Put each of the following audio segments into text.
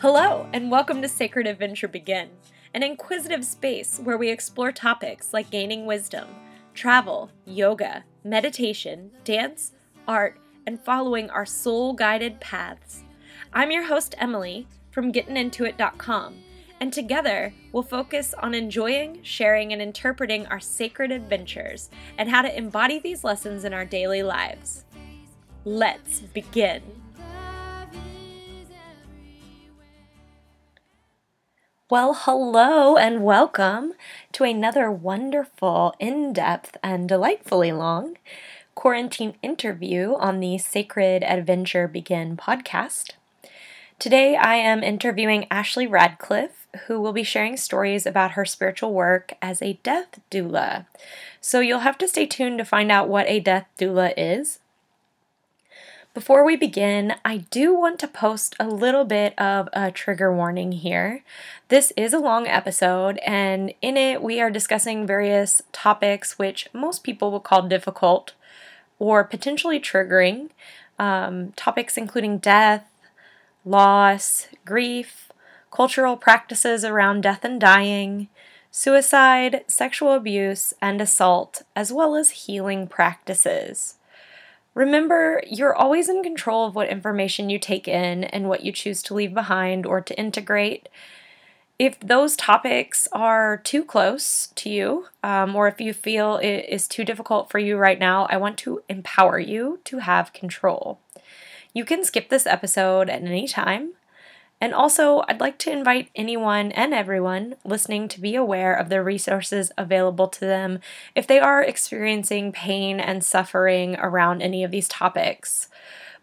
Hello, and welcome to Sacred Adventure Begin, an inquisitive space where we explore topics like gaining wisdom, travel, yoga, meditation, dance, art, and following our soul guided paths. I'm your host, Emily, from gettingintoit.com, and together we'll focus on enjoying, sharing, and interpreting our sacred adventures and how to embody these lessons in our daily lives. Let's begin. Well, hello and welcome to another wonderful, in depth, and delightfully long quarantine interview on the Sacred Adventure Begin podcast. Today I am interviewing Ashley Radcliffe, who will be sharing stories about her spiritual work as a death doula. So you'll have to stay tuned to find out what a death doula is. Before we begin, I do want to post a little bit of a trigger warning here. This is a long episode, and in it, we are discussing various topics which most people will call difficult or potentially triggering. Um, topics including death, loss, grief, cultural practices around death and dying, suicide, sexual abuse, and assault, as well as healing practices. Remember, you're always in control of what information you take in and what you choose to leave behind or to integrate. If those topics are too close to you, um, or if you feel it is too difficult for you right now, I want to empower you to have control. You can skip this episode at any time. And also, I'd like to invite anyone and everyone listening to be aware of the resources available to them if they are experiencing pain and suffering around any of these topics.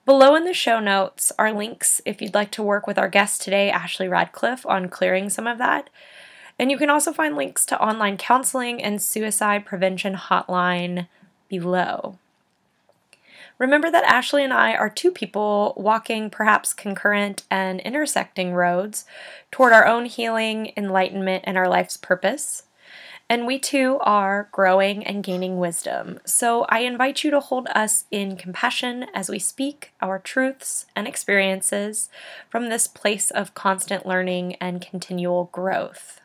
Below in the show notes are links if you'd like to work with our guest today, Ashley Radcliffe, on clearing some of that. And you can also find links to online counseling and suicide prevention hotline below. Remember that Ashley and I are two people walking perhaps concurrent and intersecting roads toward our own healing, enlightenment, and our life's purpose. And we too are growing and gaining wisdom. So I invite you to hold us in compassion as we speak our truths and experiences from this place of constant learning and continual growth.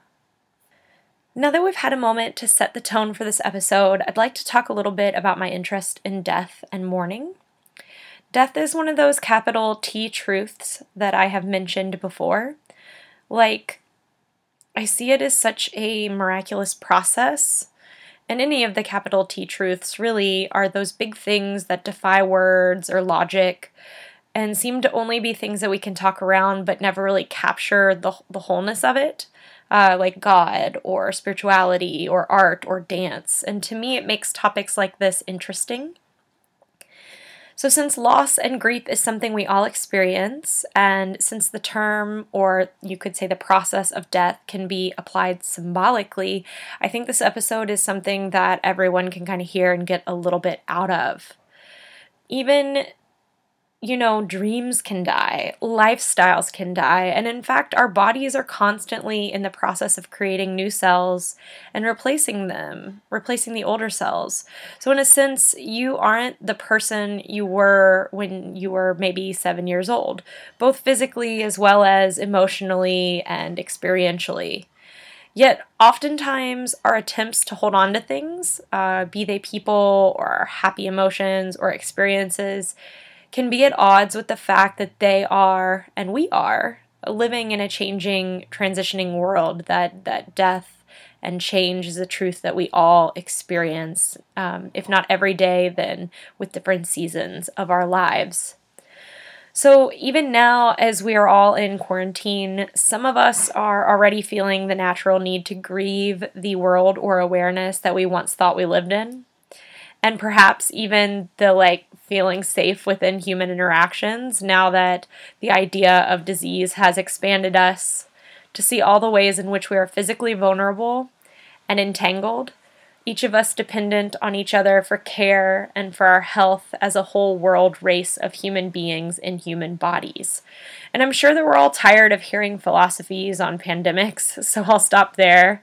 Now that we've had a moment to set the tone for this episode, I'd like to talk a little bit about my interest in death and mourning. Death is one of those capital T truths that I have mentioned before. Like, I see it as such a miraculous process. And any of the capital T truths really are those big things that defy words or logic and seem to only be things that we can talk around but never really capture the, the wholeness of it uh, like God or spirituality or art or dance. And to me, it makes topics like this interesting. So, since loss and grief is something we all experience, and since the term, or you could say the process of death, can be applied symbolically, I think this episode is something that everyone can kind of hear and get a little bit out of. Even you know, dreams can die, lifestyles can die, and in fact, our bodies are constantly in the process of creating new cells and replacing them, replacing the older cells. So, in a sense, you aren't the person you were when you were maybe seven years old, both physically as well as emotionally and experientially. Yet, oftentimes, our attempts to hold on to things, uh, be they people or happy emotions or experiences, can be at odds with the fact that they are and we are living in a changing transitioning world that that death and change is a truth that we all experience um, if not every day then with different seasons of our lives. So, even now, as we are all in quarantine, some of us are already feeling the natural need to grieve the world or awareness that we once thought we lived in and perhaps even the like feeling safe within human interactions now that the idea of disease has expanded us to see all the ways in which we are physically vulnerable and entangled, each of us dependent on each other for care and for our health as a whole world race of human beings in human bodies. And I'm sure that we're all tired of hearing philosophies on pandemics, so I'll stop there.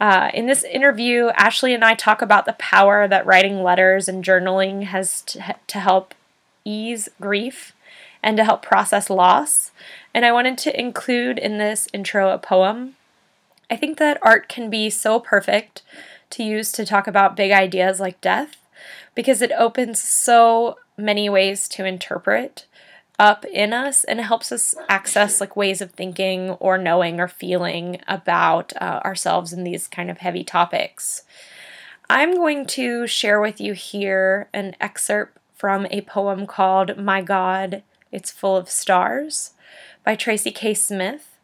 Uh, in this interview, Ashley and I talk about the power that writing letters and journaling has to, to help ease grief and to help process loss. And I wanted to include in this intro a poem. I think that art can be so perfect to use to talk about big ideas like death because it opens so many ways to interpret up in us and it helps us access like ways of thinking or knowing or feeling about uh, ourselves in these kind of heavy topics. I'm going to share with you here an excerpt from a poem called My God, It's Full of Stars by Tracy K. Smith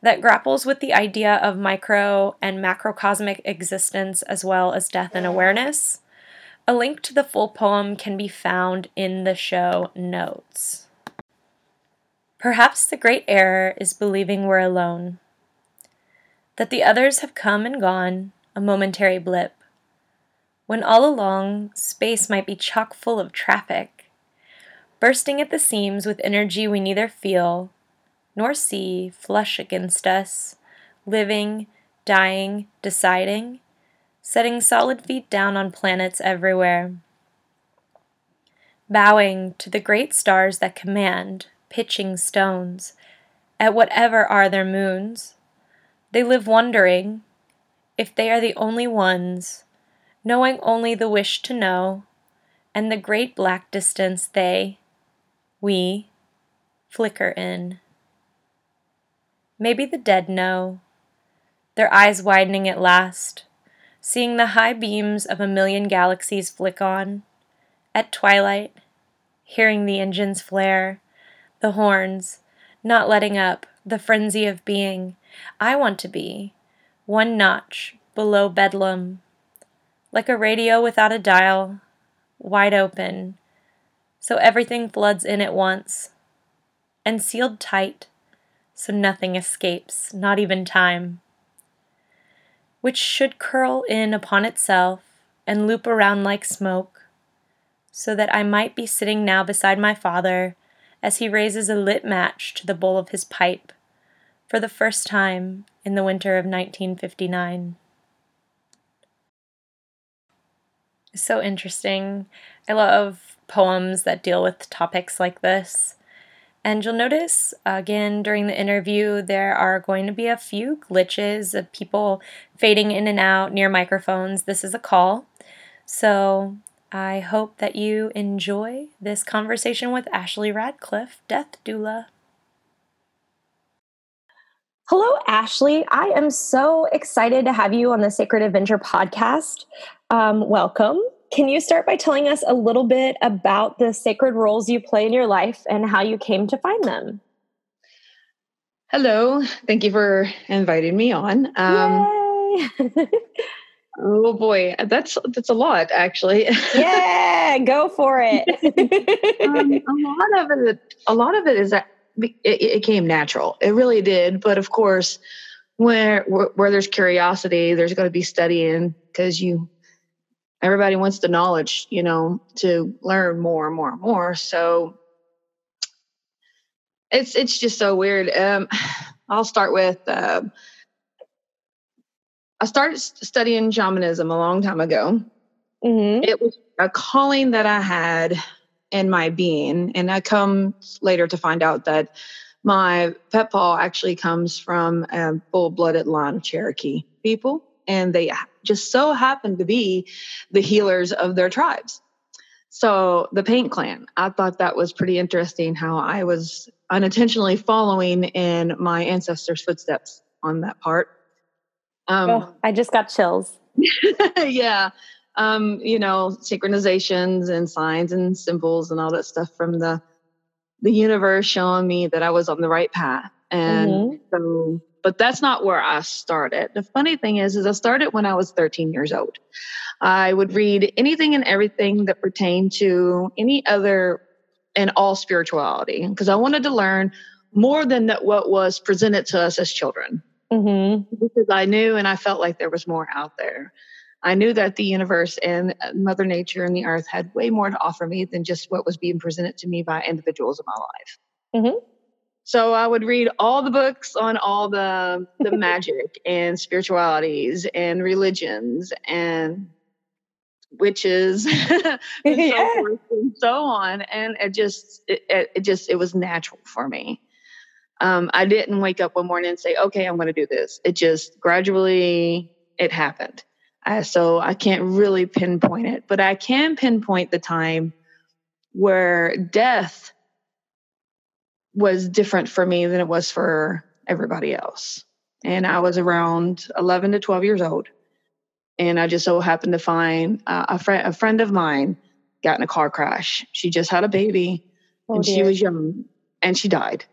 that grapples with the idea of micro and macrocosmic existence as well as death and awareness. A link to the full poem can be found in the show notes. Perhaps the great error is believing we're alone, that the others have come and gone, a momentary blip, when all along space might be chock full of traffic, bursting at the seams with energy we neither feel nor see flush against us, living, dying, deciding, setting solid feet down on planets everywhere. Bowing to the great stars that command, pitching stones, at whatever are their moons. They live wondering if they are the only ones, knowing only the wish to know, and the great black distance they, we, flicker in. Maybe the dead know, their eyes widening at last, seeing the high beams of a million galaxies flick on, at twilight, hearing the engines flare the horns, not letting up, the frenzy of being. I want to be one notch below bedlam, like a radio without a dial, wide open, so everything floods in at once, and sealed tight, so nothing escapes, not even time, which should curl in upon itself and loop around like smoke, so that I might be sitting now beside my father as he raises a lit match to the bowl of his pipe for the first time in the winter of 1959. It's so interesting. I love poems that deal with topics like this. And you'll notice again during the interview, there are going to be a few glitches of people fading in and out near microphones. This is a call. So I hope that you enjoy this conversation with Ashley Radcliffe, Death Doula. Hello, Ashley. I am so excited to have you on the Sacred Adventure podcast. Um, welcome. Can you start by telling us a little bit about the sacred roles you play in your life and how you came to find them? Hello. Thank you for inviting me on. Um, Yay! Oh boy, that's that's a lot actually. yeah, go for it. um, a lot of it, a lot of it is that it, it, came natural. It really did. But of course, where where, where there's curiosity, there's going to be studying because you everybody wants the knowledge, you know, to learn more and more and more. So it's it's just so weird. Um, I'll start with. Uh, I started studying shamanism a long time ago. Mm-hmm. It was a calling that I had in my being. And I come later to find out that my pet paw actually comes from a full blooded line of Cherokee people. And they just so happened to be the healers of their tribes. So the Paint Clan, I thought that was pretty interesting how I was unintentionally following in my ancestors' footsteps on that part. Um, oh, I just got chills. yeah. Um, you know, synchronizations and signs and symbols and all that stuff from the the universe showing me that I was on the right path. And mm-hmm. so but that's not where I started. The funny thing is is I started when I was 13 years old. I would read anything and everything that pertained to any other and all spirituality because I wanted to learn more than that what was presented to us as children. Mm-hmm. Because I knew and I felt like there was more out there. I knew that the universe and uh, Mother Nature and the earth had way more to offer me than just what was being presented to me by individuals in my life. Mm-hmm. So I would read all the books on all the the magic and spiritualities and religions and witches and, yeah. so and so on and it just it, it, just it was natural for me um, i didn't wake up one morning and say okay i'm going to do this it just gradually it happened so i can't really pinpoint it but i can pinpoint the time where death was different for me than it was for everybody else and i was around 11 to 12 years old and I just so happened to find uh, a friend a friend of mine got in a car crash. She just had a baby, oh, and dear. she was young, and she died.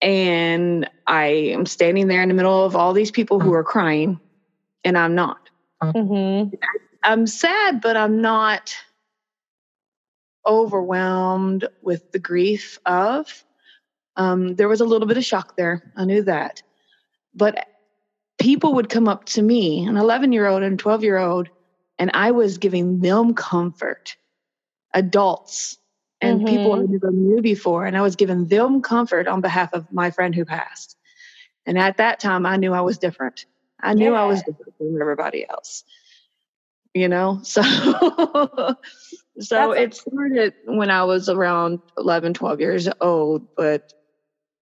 And I am standing there in the middle of all these people who are crying, and I'm not. Mm-hmm. I'm sad, but I'm not overwhelmed with the grief of. Um, there was a little bit of shock there. I knew that. But people would come up to me, an 11 year old and 12 year old, and I was giving them comfort, adults and mm-hmm. people I never knew before. And I was giving them comfort on behalf of my friend who passed. And at that time, I knew I was different. I knew yeah. I was different from everybody else. You know, so so it started when I was around 11, 12 years old, but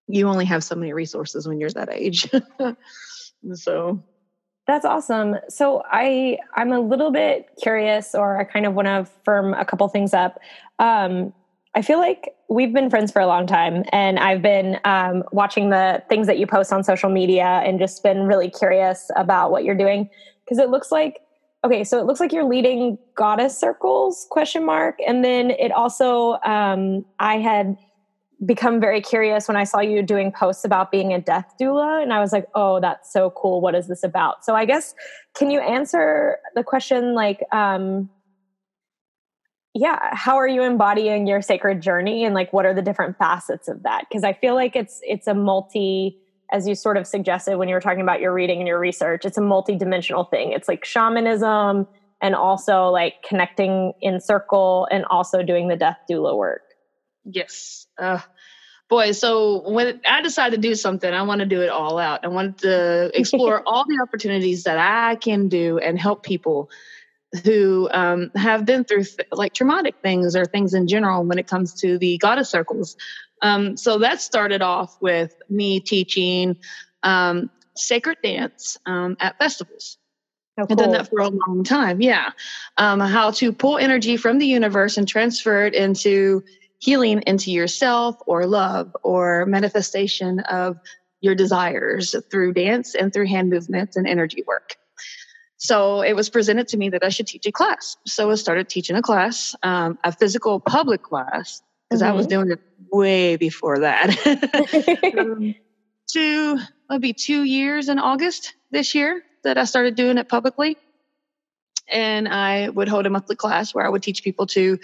you only have so many resources when you're that age. So that's awesome. So I I'm a little bit curious, or I kind of want to firm a couple things up. Um, I feel like we've been friends for a long time, and I've been um, watching the things that you post on social media, and just been really curious about what you're doing because it looks like okay. So it looks like you're leading goddess circles question mark, and then it also um, I had become very curious when I saw you doing posts about being a death doula. And I was like, oh, that's so cool. What is this about? So I guess, can you answer the question like, um, yeah, how are you embodying your sacred journey and like what are the different facets of that? Because I feel like it's it's a multi as you sort of suggested when you were talking about your reading and your research, it's a multi-dimensional thing. It's like shamanism and also like connecting in circle and also doing the death doula work. Yes. Uh, boy, so when I decided to do something, I want to do it all out. I want to explore all the opportunities that I can do and help people who um, have been through th- like traumatic things or things in general when it comes to the goddess circles. Um, so that started off with me teaching um, sacred dance um, at festivals. Oh, cool. I've done that for a long time. Yeah. Um, how to pull energy from the universe and transfer it into healing into yourself or love or manifestation of your desires through dance and through hand movements and energy work. So it was presented to me that I should teach a class. So I started teaching a class, um, a physical public class, because mm-hmm. I was mm-hmm. doing it way before that. um, two, maybe two years in August this year that I started doing it publicly. And I would hold a monthly class where I would teach people to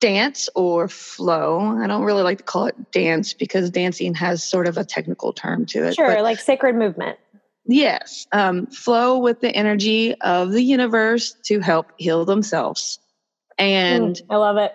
dance or flow. I don't really like to call it dance because dancing has sort of a technical term to it. Sure, like sacred movement. Yes, um, flow with the energy of the universe to help heal themselves and mm, I love it.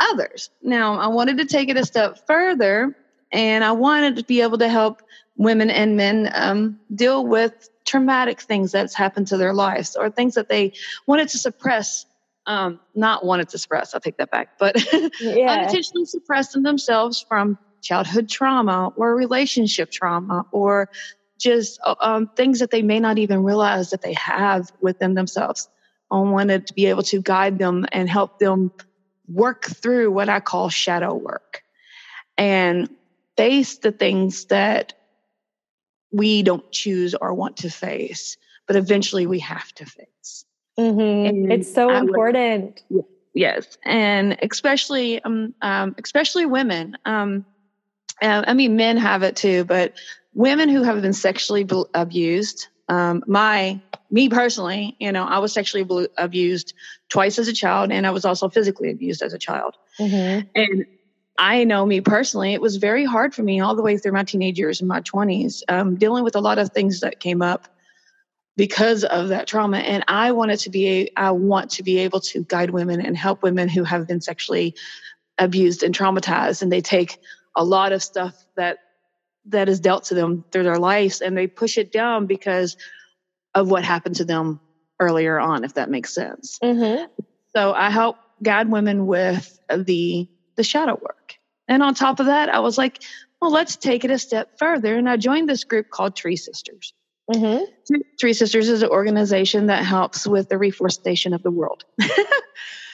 Others. Now, I wanted to take it a step further, and I wanted to be able to help women and men um, deal with traumatic things that's happened to their lives or things that they wanted to suppress um, not wanted to suppress, I'll take that back, but yeah. unintentionally suppressing themselves from childhood trauma or relationship trauma or just uh, um, things that they may not even realize that they have within themselves. I wanted to be able to guide them and help them work through what I call shadow work and face the things that we don't choose or want to face, but eventually we have to face. Mm-hmm. It's so I important. Would, yes, and especially um, um, especially women. Um, uh, I mean, men have it too, but women who have been sexually abused. Um, my me personally, you know, I was sexually abused twice as a child, and I was also physically abused as a child. Mm-hmm. And I know me personally, it was very hard for me all the way through my teenage years and my 20s, um, dealing with a lot of things that came up because of that trauma and i wanted to be i want to be able to guide women and help women who have been sexually abused and traumatized and they take a lot of stuff that that is dealt to them through their lives and they push it down because of what happened to them earlier on, if that makes sense. Mm-hmm. So I help guide women with the the shadow work. And on top of that, I was like, well, let's take it a step further. And I joined this group called Tree Sisters. Mm-hmm. Tree Sisters is an organization that helps with the reforestation of the world.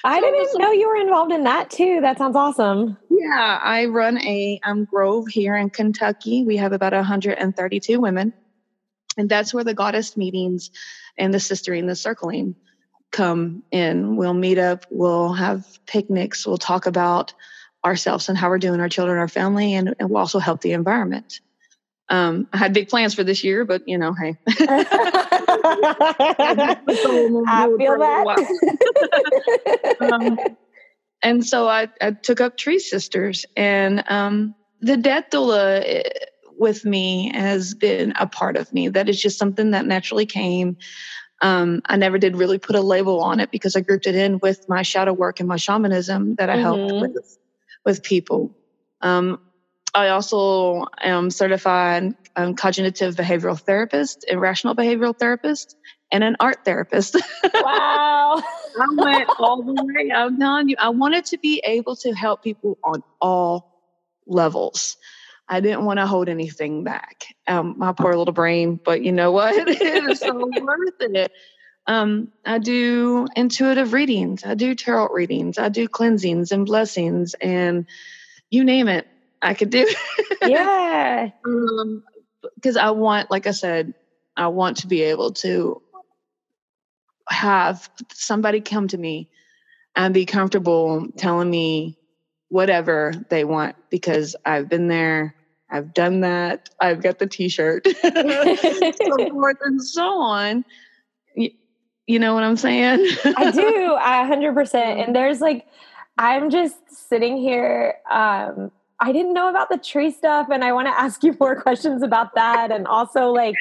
I didn't know you were involved in that too. That sounds awesome. Yeah, I run a um, grove here in Kentucky. We have about 132 women, and that's where the goddess meetings and the sistering, the circling come in. We'll meet up, we'll have picnics, we'll talk about ourselves and how we're doing, our children, our family, and, and we'll also help the environment. Um, I had big plans for this year, but you know, hey. I feel that. um, and so I, I, took up Tree Sisters, and um, the death doula eh, with me has been a part of me. That is just something that naturally came. Um, I never did really put a label on it because I grouped it in with my shadow work and my shamanism that I mm-hmm. helped with with people. Um, I also am certified um, cognitive behavioral therapist, irrational behavioral therapist, and an art therapist. Wow. I went all the way. I'm telling you, I wanted to be able to help people on all levels. I didn't want to hold anything back. Um, my poor little brain, but you know what? it is so worth it. Um, I do intuitive readings. I do tarot readings. I do cleansings and blessings and you name it. I could do. yeah. Because um, I want, like I said, I want to be able to have somebody come to me and be comfortable telling me whatever they want because I've been there, I've done that, I've got the t-shirt, so forth and so on. You, you know what I'm saying? I do, a hundred percent. And there's like, I'm just sitting here um, I didn't know about the tree stuff, and I want to ask you more questions about that. And also, like,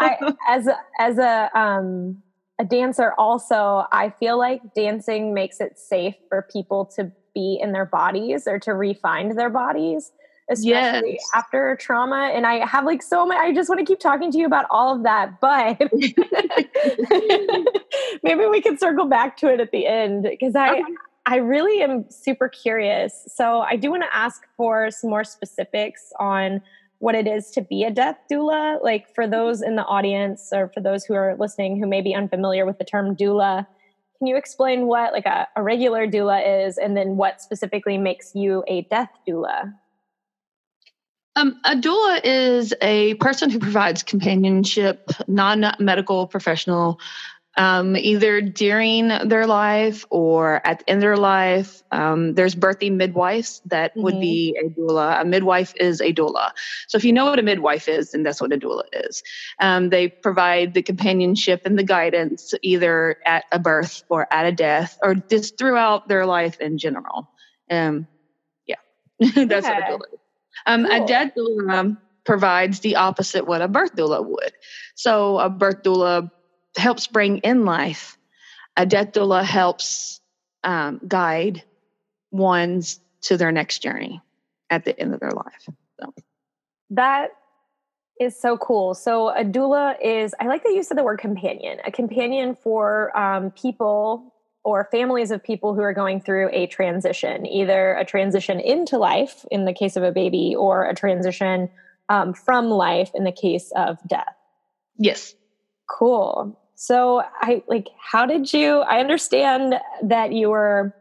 I, as a, as a um, a dancer, also, I feel like dancing makes it safe for people to be in their bodies or to refine their bodies, especially yes. after trauma. And I have like so many. I just want to keep talking to you about all of that, but maybe we can circle back to it at the end because I. Okay I really am super curious. So I do want to ask for some more specifics on what it is to be a death doula. Like for those in the audience or for those who are listening who may be unfamiliar with the term doula, can you explain what like a, a regular doula is and then what specifically makes you a death doula? Um, a doula is a person who provides companionship, non medical professional um, either during their life or at the end of their life. Um, there's birthing midwives that mm-hmm. would be mm-hmm. a doula. A midwife is a doula. So if you know what a midwife is, then that's what a doula is. Um, they provide the companionship and the guidance either at a birth or at a death or just throughout their life in general. Um, yeah, that's okay. what a doula is. Um, cool. A death doula provides the opposite what a birth doula would. So a birth doula helps bring in life. A death doula helps um, guide ones to their next journey at the end of their life. So. That is so cool. So a doula is, I like that you said the word companion, a companion for um, people or families of people who are going through a transition, either a transition into life in the case of a baby or a transition um, from life in the case of death. Yes. Cool. So I like how did you I understand that you were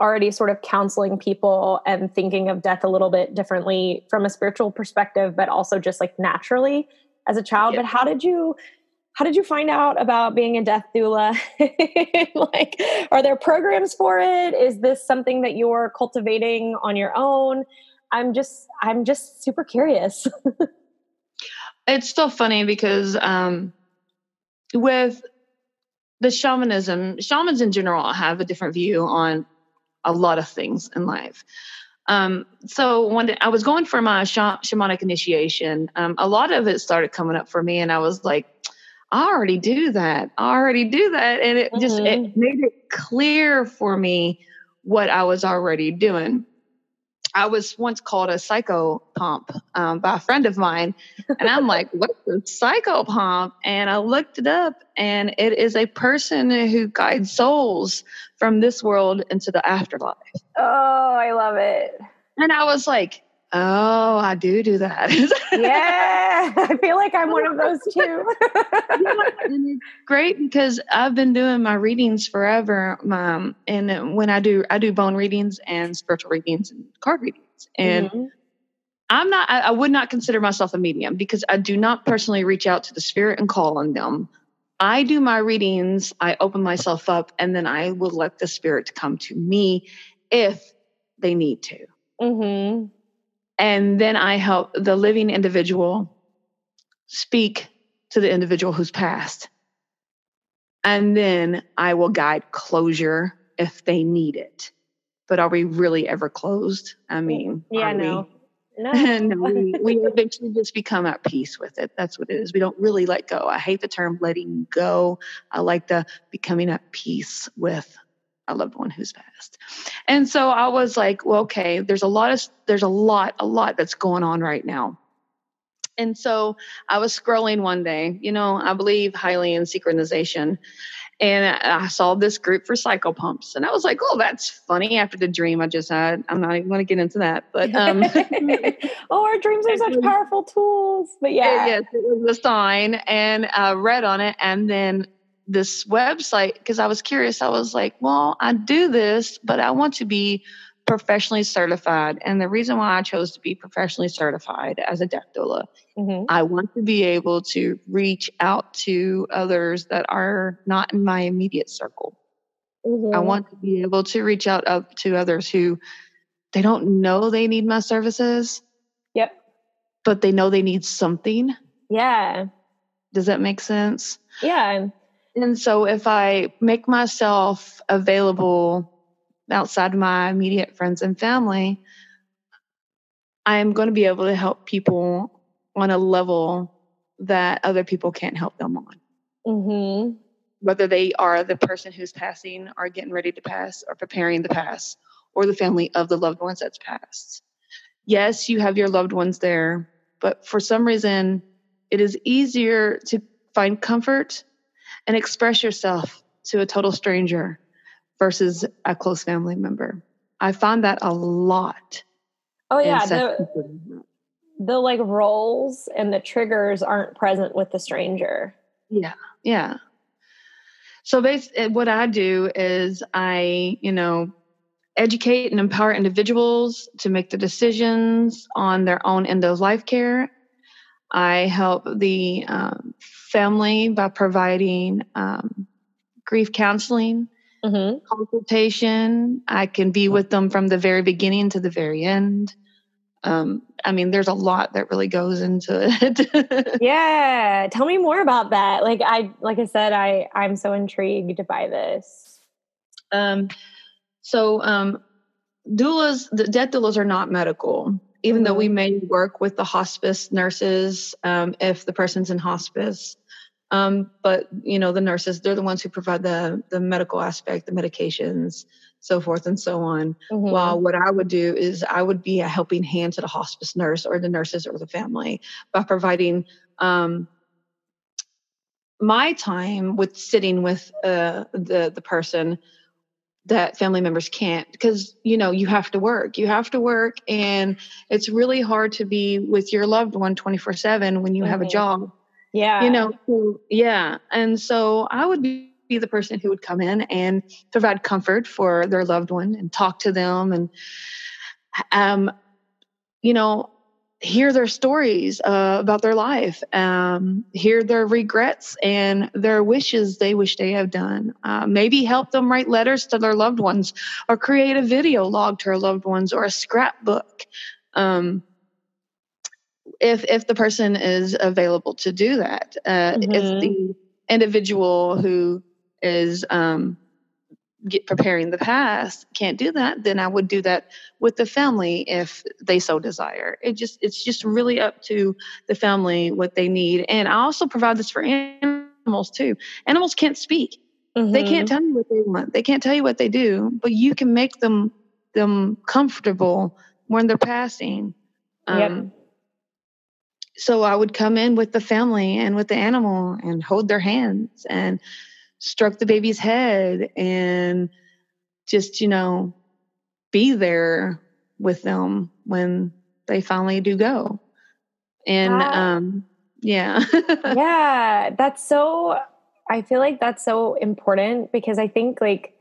already sort of counseling people and thinking of death a little bit differently from a spiritual perspective but also just like naturally as a child but how did you how did you find out about being a death doula? Like are there programs for it? Is this something that you're cultivating on your own? I'm just i'm just super curious. It's so funny because um with the shamanism, shamans in general have a different view on a lot of things in life. Um, so when I was going for my sh- shamanic initiation. Um, a lot of it started coming up for me, and I was like, I already do that. I already do that, and it mm-hmm. just it mm-hmm. made it clear for me what I was already doing. I was once called a psychopomp um, by a friend of mine. And I'm like, what's a psychopomp? And I looked it up, and it is a person who guides souls from this world into the afterlife. Oh, I love it. And I was like, oh, I do do that. yeah, I feel like I'm one of those too. great because I've been doing my readings forever. Um, and when I do, I do bone readings and spiritual readings and card readings. And mm-hmm. I'm not, I, I would not consider myself a medium because I do not personally reach out to the spirit and call on them. I do my readings, I open myself up, and then I will let the spirit come to me if they need to. Mm-hmm. And then I help the living individual speak to the individual who's passed. And then I will guide closure if they need it. But are we really ever closed? I mean, yeah, no. No. and we, we eventually just become at peace with it. That's what it is. We don't really let go. I hate the term letting go. I like the becoming at peace with a loved one who's passed. And so I was like, well, okay, there's a lot of there's a lot, a lot that's going on right now. And so I was scrolling one day, you know, I believe highly in synchronization. And I saw this group for psychopomps. And I was like, oh, that's funny after the dream I just had. I'm not even going to get into that. But um, oh, our dreams are such powerful tools. But yeah. Yes, it was a sign. And I read on it. And then this website because I was curious. I was like, well, I do this, but I want to be professionally certified. And the reason why I chose to be professionally certified as a death doula, mm-hmm. I want to be able to reach out to others that are not in my immediate circle. Mm-hmm. I want to be able to reach out up to others who they don't know they need my services. Yep. But they know they need something. Yeah. Does that make sense? Yeah. And so if I make myself available outside my immediate friends and family, I am going to be able to help people on a level that other people can't help them on. Mm-hmm. Whether they are the person who's passing or getting ready to pass or preparing to pass or the family of the loved ones that's passed. Yes, you have your loved ones there, but for some reason, it is easier to find comfort and express yourself to a total stranger versus a close family member. I find that a lot. Oh yeah, the, the like roles and the triggers aren't present with the stranger. Yeah, yeah. So basically, eh, what I do is I, you know, educate and empower individuals to make the decisions on their own end of life care I help the um, family by providing um, grief counseling, mm-hmm. consultation. I can be with them from the very beginning to the very end. Um, I mean, there's a lot that really goes into it. yeah, tell me more about that. Like I, like I said, I I'm so intrigued by this. Um, so um, doulas, the death doulas are not medical even though we mm-hmm. may work with the hospice nurses um, if the person's in hospice um, but you know the nurses they're the ones who provide the the medical aspect the medications so forth and so on mm-hmm. while what i would do is i would be a helping hand to the hospice nurse or the nurses or the family by providing um, my time with sitting with uh, the the person that family members can't because you know you have to work you have to work and it's really hard to be with your loved one 24 7 when you mm-hmm. have a mm-hmm. job yeah you know yeah and so i would be the person who would come in and provide comfort for their loved one and talk to them and um you know hear their stories uh, about their life, um, hear their regrets and their wishes they wish they have done. Uh, maybe help them write letters to their loved ones or create a video log to their loved ones or a scrapbook. Um, if if the person is available to do that, uh, mm-hmm. if the individual who is um, get preparing the past can't do that then i would do that with the family if they so desire it just it's just really up to the family what they need and i also provide this for animals too animals can't speak mm-hmm. they can't tell you what they want they can't tell you what they do but you can make them them comfortable when they're passing. Um, yep. So I would come in with the family and with the animal and hold their hands and stroke the baby's head and just, you know, be there with them when they finally do go. And um yeah. yeah, that's so I feel like that's so important because I think like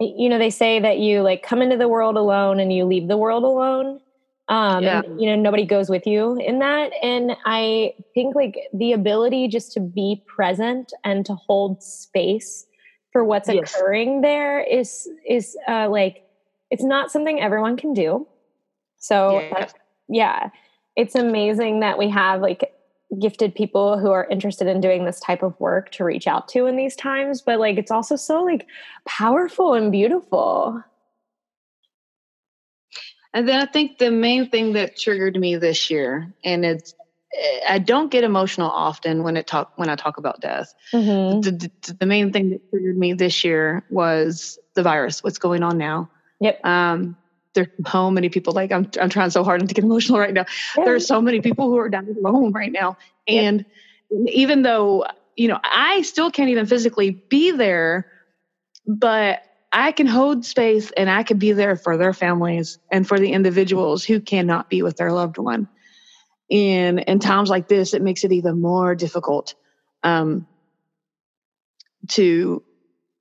you know they say that you like come into the world alone and you leave the world alone um yeah. and, you know nobody goes with you in that and i think like the ability just to be present and to hold space for what's yes. occurring there is is uh like it's not something everyone can do so yeah. yeah it's amazing that we have like gifted people who are interested in doing this type of work to reach out to in these times but like it's also so like powerful and beautiful and then i think the main thing that triggered me this year and it's i don't get emotional often when it talk when i talk about death mm-hmm. the, the, the main thing that triggered me this year was the virus what's going on now yep um there's so many people like I'm I'm trying so hard not to get emotional right now. Yeah. There are so many people who are dying alone right now. And yeah. even though, you know, I still can't even physically be there, but I can hold space and I can be there for their families and for the individuals who cannot be with their loved one. And in times like this, it makes it even more difficult um, to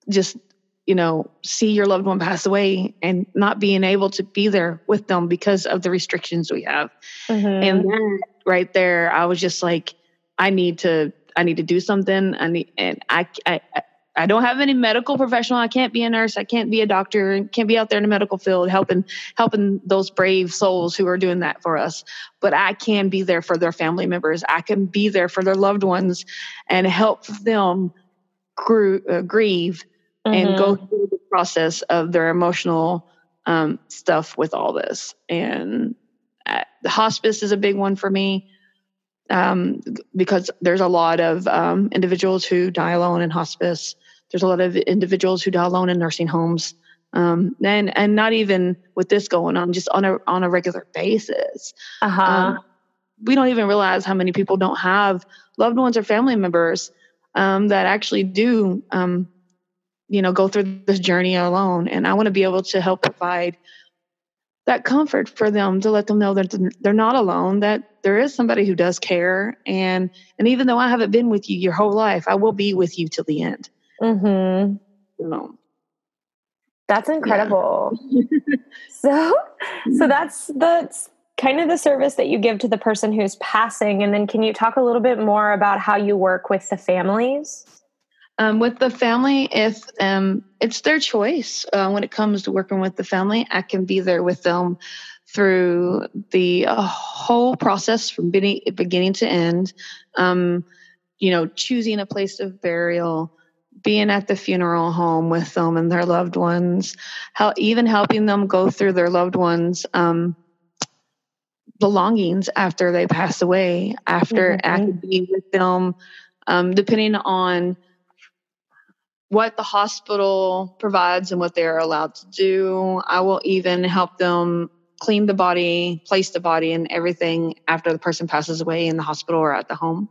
just you know, see your loved one pass away and not being able to be there with them because of the restrictions we have. Mm-hmm. And that right there, I was just like, I need to, I need to do something. I need, and I, I, I don't have any medical professional. I can't be a nurse. I can't be a doctor. Can't be out there in the medical field helping helping those brave souls who are doing that for us. But I can be there for their family members. I can be there for their loved ones and help them gr- uh, grieve mm-hmm. and go mm-hmm. through the process of their emotional um, stuff with all this. And uh, the hospice is a big one for me um, because there's a lot of um, individuals who die alone in hospice. There's a lot of individuals who die alone in nursing homes. Um, and and not even with this going on, just on a on a regular basis. Uh-huh. Um, we don't even realize how many people don't have loved ones or family members um, that actually do um, you know go through this journey alone and i want to be able to help provide that comfort for them to let them know that they're not alone that there is somebody who does care and and even though i haven't been with you your whole life i will be with you till the end mm-hmm. so, that's incredible yeah. so so that's that's kind of the service that you give to the person who's passing and then can you talk a little bit more about how you work with the families um, with the family, if um, it's their choice uh, when it comes to working with the family, I can be there with them through the uh, whole process from beginning, beginning to end. Um, you know, choosing a place of burial, being at the funeral home with them and their loved ones, how even helping them go through their loved ones' um, belongings after they pass away. After mm-hmm. I can be with them, um, depending on what the hospital provides and what they're allowed to do. I will even help them clean the body, place the body, and everything after the person passes away in the hospital or at the home.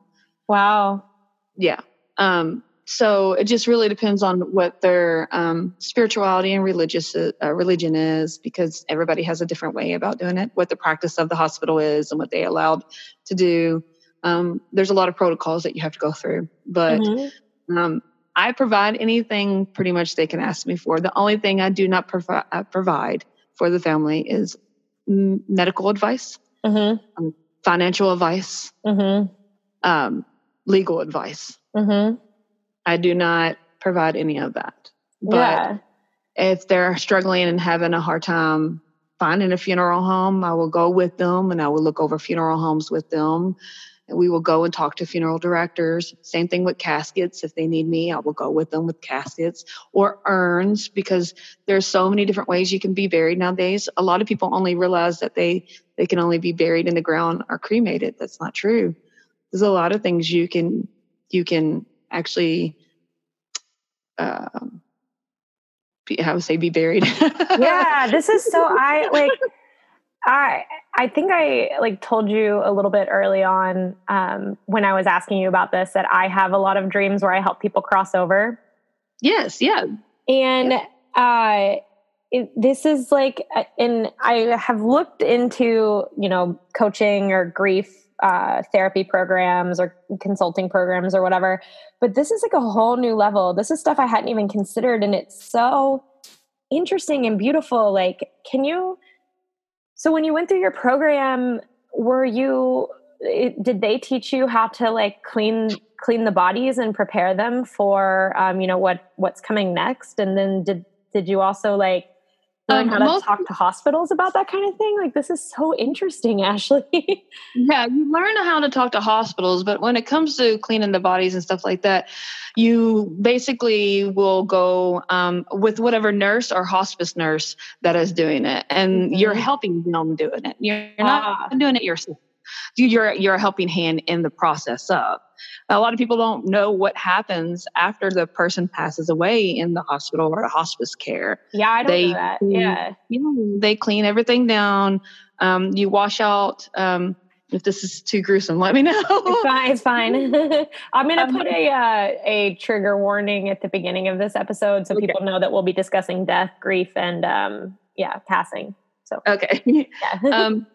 Wow. Yeah. Um, so it just really depends on what their um, spirituality and religious uh, religion is, because everybody has a different way about doing it. What the practice of the hospital is and what they allowed to do. Um, there's a lot of protocols that you have to go through, but mm-hmm. um, I provide anything pretty much they can ask me for. The only thing I do not provi- uh, provide for the family is medical advice, mm-hmm. um, financial advice, mm-hmm. um, legal advice. I do not provide any of that. But yeah. if they're struggling and having a hard time finding a funeral home, I will go with them and I will look over funeral homes with them And we will go and talk to funeral directors. Same thing with caskets. If they need me, I will go with them with caskets or urns because there's so many different ways you can be buried nowadays. A lot of people only realize that they they can only be buried in the ground or cremated. That's not true. There's a lot of things you can you can actually uh, be, how would say be buried. yeah, this is so I like I I think I like told you a little bit early on um, when I was asking you about this that I have a lot of dreams where I help people cross over. Yes, yeah, and uh, it, this is like, uh, and I have looked into you know coaching or grief uh, therapy programs or consulting programs or whatever, but this is like a whole new level. This is stuff I hadn't even considered, and it's so interesting and beautiful. Like, can you? So when you went through your program, were you it, did they teach you how to like clean clean the bodies and prepare them for um, you know what what's coming next and then did did you also like learn um, how to most, talk to hospitals about that kind of thing like this is so interesting ashley yeah you learn how to talk to hospitals but when it comes to cleaning the bodies and stuff like that you basically will go um, with whatever nurse or hospice nurse that is doing it and mm-hmm. you're helping them doing it you're, you're not ah. doing it yourself you're you're a helping hand in the process of a lot of people don't know what happens after the person passes away in the hospital or hospice care. Yeah, I don't they, know that. Yeah. You know, they clean everything down. Um, you wash out um, if this is too gruesome, let me know. it's fine. It's fine. I'm going to um, put a uh, a trigger warning at the beginning of this episode so okay. people know that we'll be discussing death, grief, and um, yeah, passing. So okay. Yeah. um,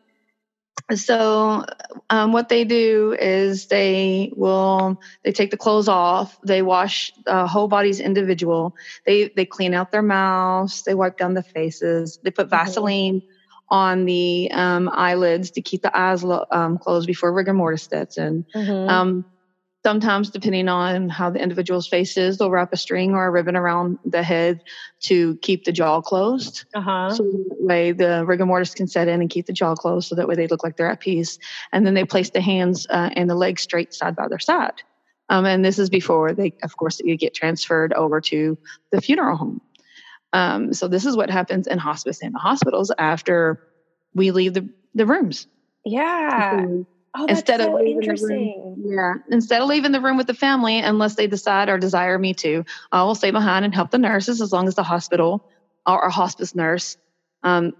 so um, what they do is they will they take the clothes off they wash uh, whole bodies individual they they clean out their mouths they wipe down the faces they put mm-hmm. vaseline mm-hmm. on the um, eyelids to keep the eyes lo- um, closed before rigor mortis sets in mm-hmm. Sometimes depending on how the individual's face is they'll wrap a string or a ribbon around the head to keep the jaw closed. Uh-huh. so that way the rigor mortis can set in and keep the jaw closed so that way they look like they're at peace. And then they place the hands uh, and the legs straight side by their side. Um, and this is before they of course you get transferred over to the funeral home. Um, so this is what happens in hospice and the hospitals after we leave the, the rooms. Yeah Oh, instead so of interesting. Room, yeah, instead of leaving the room with the family, unless they decide or desire me to, I will stay behind and help the nurses as long as the hospital or a hospice nurse. Um,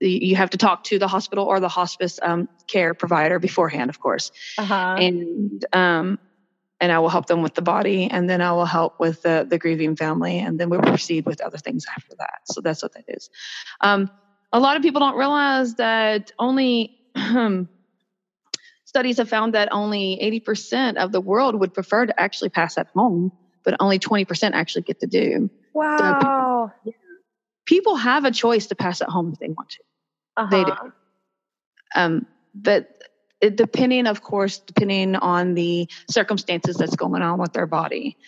you have to talk to the hospital or the hospice um, care provider beforehand, of course, uh-huh. and um, and I will help them with the body, and then I will help with the the grieving family, and then we'll proceed with other things after that. So that's what that is. Um, a lot of people don't realize that only studies have found that only 80% of the world would prefer to actually pass at home, but only 20% actually get to do. Wow. So people, have a choice to pass at home if they want to. Uh-huh. They do. Um, but it, depending, of course, depending on the circumstances that's going on with their body.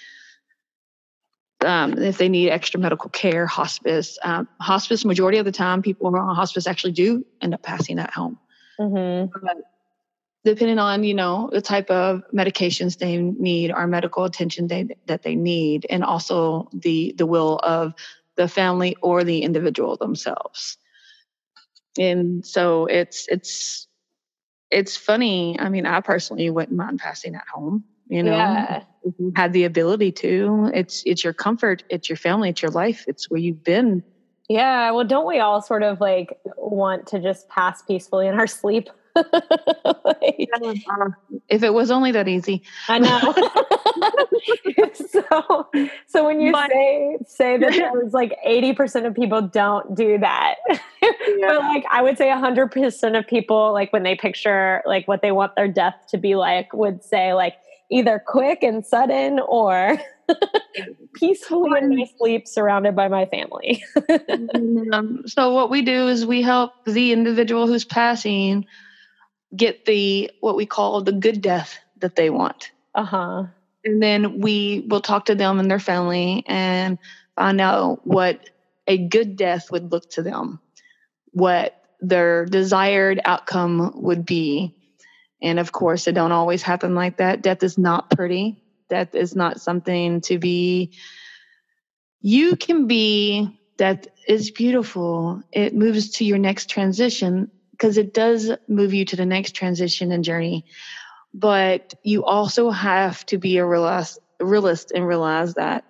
Um, if they need extra medical care, hospice, um, hospice, majority of the time, people who are on hospice actually do end up passing at home. Mm-hmm. But depending on you know the type of medications they need or medical attention they, that they need and also the the will of the family or the individual themselves. And so it's it's it's funny. I mean i personally wouldn't mind passing at home you know? Yeah. if you had the ability to it's it's your comfort it's your family it's your life it's where you've been. Yeah well don't we all sort of like want to just pass peacefully in our sleep like, if it was only that easy. I know. so, so when you but, say say that there's like eighty percent of people don't do that, yeah. but like I would say hundred percent of people, like when they picture like what they want their death to be like, would say like either quick and sudden or peacefully in my sleep surrounded by my family. um, so what we do is we help the individual who's passing get the what we call the good death that they want. Uh huh. And then we will talk to them and their family and find out what a good death would look to them, what their desired outcome would be. And of course, it don't always happen like that. Death is not pretty. Death is not something to be. You can be death is beautiful. It moves to your next transition because it does move you to the next transition and journey. But you also have to be a realist, realist and realize that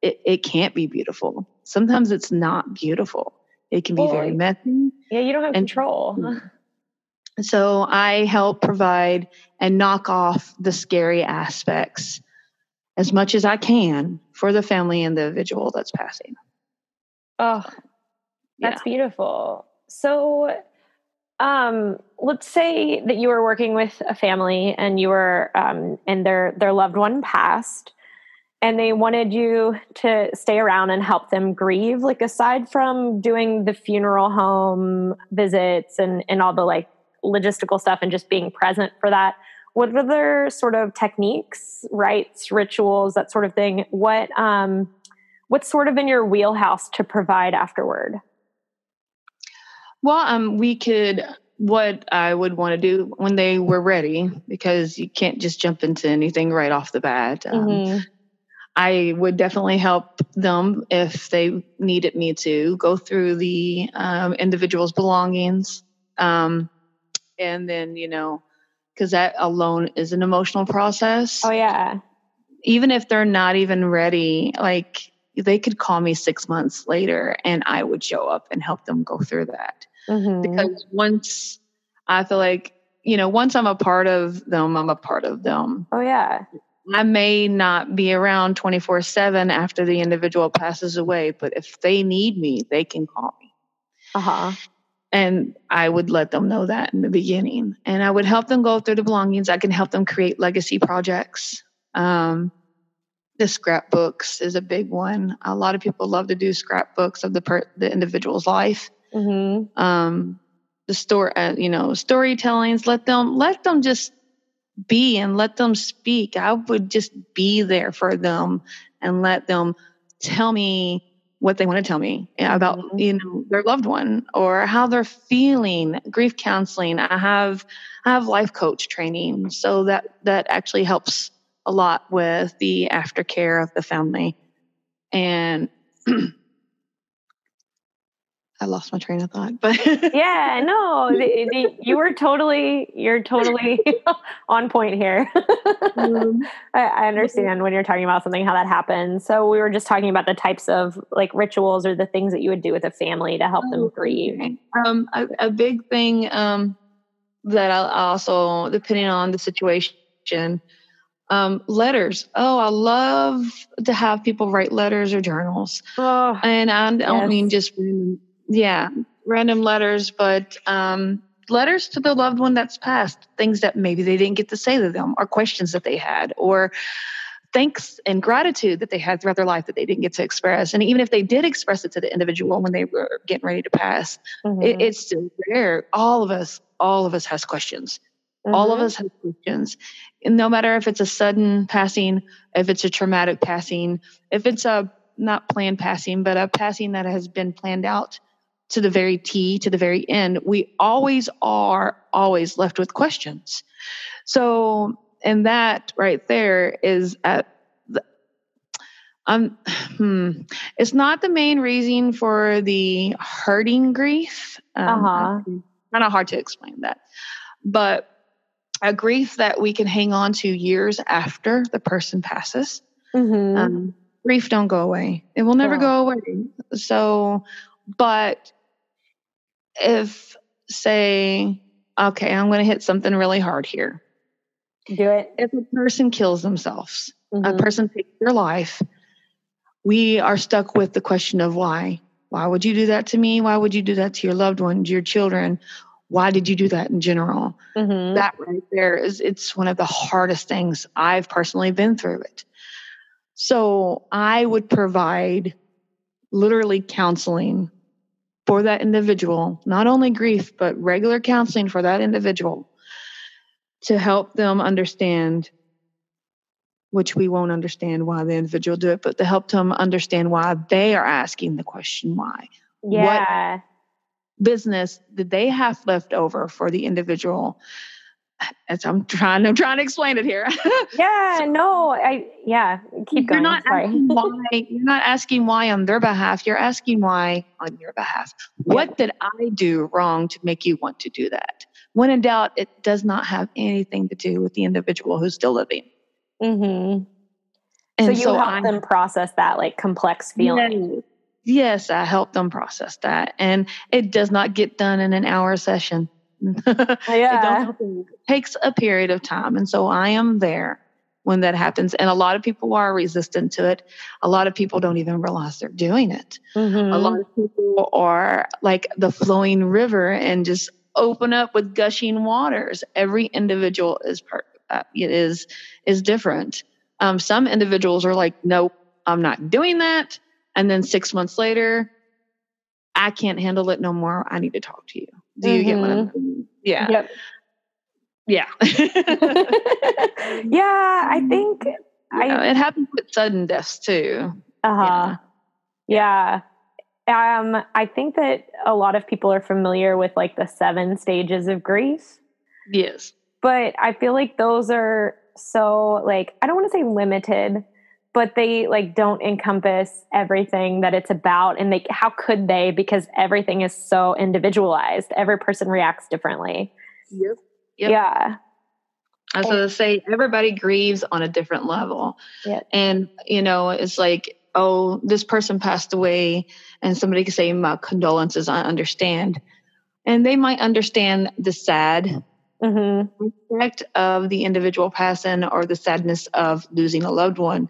it, it can't be beautiful. Sometimes it's not beautiful. It can be very messy. Yeah, you don't have and, control. So I help provide and knock off the scary aspects as much as I can for the family and the individual that's passing. Oh, that's yeah. beautiful. So, um, let's say that you were working with a family and you were, um, and their their loved one passed, and they wanted you to stay around and help them grieve. Like aside from doing the funeral home visits and and all the like logistical stuff and just being present for that what other sort of techniques rites rituals that sort of thing what um what's sort of in your wheelhouse to provide afterward well um we could what i would want to do when they were ready because you can't just jump into anything right off the bat um, mm-hmm. I would definitely help them if they needed me to go through the um, individual's belongings, um, and then you know because that alone is an emotional process. Oh yeah. Even if they're not even ready like they could call me six months later and i would show up and help them go through that mm-hmm. because once i feel like you know once i'm a part of them i'm a part of them oh yeah I may not be around 24 7 after the individual passes away, but if they need me, they can call me. Uh huh. And I would let them know that in the beginning. And I would help them go through the belongings. I can help them create legacy projects. Um, the scrapbooks is a big one. A lot of people love to do scrapbooks of the per- the individual's life. Mm-hmm. Um, the story, uh, you know, storytellings. Let them let them just be and let them speak. I would just be there for them and let them tell me what they want to tell me about mm-hmm. you know their loved one or how they're feeling grief counseling i have i have life coach training so that that actually helps a lot with the aftercare of the family and I lost my train of thought, but yeah, no, the, the, you were totally, you're totally on point here. mm-hmm. I, I, understand when you're talking about something, how that happens. So we were just talking about the types of like rituals or the things that you would do with a family to help oh, them grieve. Um, a, a, big thing um, that I also, depending on the situation, um, letters. Oh, I love to have people write letters or journals. Oh, and I don't yes. mean just yeah, random letters, but um, letters to the loved one that's passed, things that maybe they didn't get to say to them, or questions that they had, or thanks and gratitude that they had throughout their life that they didn't get to express. And even if they did express it to the individual when they were getting ready to pass, mm-hmm. it, it's still there. All of us, all of us has questions. Mm-hmm. All of mm-hmm. us have questions. And no matter if it's a sudden passing, if it's a traumatic passing, if it's a not planned passing, but a passing that has been planned out to the very T, to the very end, we always are always left with questions. So, and that right there is at the, um, hmm, it's not the main reason for the hurting grief. Um, uh-huh. Kind of hard to explain that, but a grief that we can hang on to years after the person passes. Mm-hmm. Um, grief don't go away; it will never yeah. go away. So, but if say okay i'm going to hit something really hard here. Do it. If a person kills themselves mm-hmm. a person takes their life we are stuck with the question of why. Why would you do that to me? Why would you do that to your loved ones your children? Why did you do that in general? Mm-hmm. that right there is it's one of the hardest things i've personally been through it. So i would provide literally counseling for that individual, not only grief, but regular counseling for that individual to help them understand, which we won't understand why the individual do it, but to help them understand why they are asking the question why. Yeah. What business did they have left over for the individual as I'm trying, I'm trying to explain it here. yeah, so, no, I yeah, keep going. You're not why. You're not asking why on their behalf. You're asking why on your behalf. What did I do wrong to make you want to do that? When in doubt, it does not have anything to do with the individual who's still living. Mm-hmm. And so you so help I, them process that like complex feeling. Yes, I help them process that, and it does not get done in an hour session. yeah. it takes a period of time. And so I am there when that happens. And a lot of people are resistant to it. A lot of people don't even realize they're doing it. Mm-hmm. A lot of people are like the flowing river and just open up with gushing waters. Every individual is part uh, it is is different. Um, some individuals are like, nope, I'm not doing that. And then six months later, I can't handle it no more. I need to talk to you. Do you mm-hmm. get what I'm mm-hmm. saying? Yeah. Yep. Yeah. yeah, I think I, it happens with sudden deaths too. Uh-huh. Yeah. yeah. Um, I think that a lot of people are familiar with like the seven stages of grief. Yes. But I feel like those are so like I don't want to say limited, but they like don't encompass everything that it's about and they how could they because everything is so individualized. Every person reacts differently. Yep. Yep. Yeah. I was going to say, everybody grieves on a different level. Yeah. And, you know, it's like, oh, this person passed away, and somebody could say, my condolences, I understand. And they might understand the sad mm-hmm. aspect of the individual passing or the sadness of losing a loved one,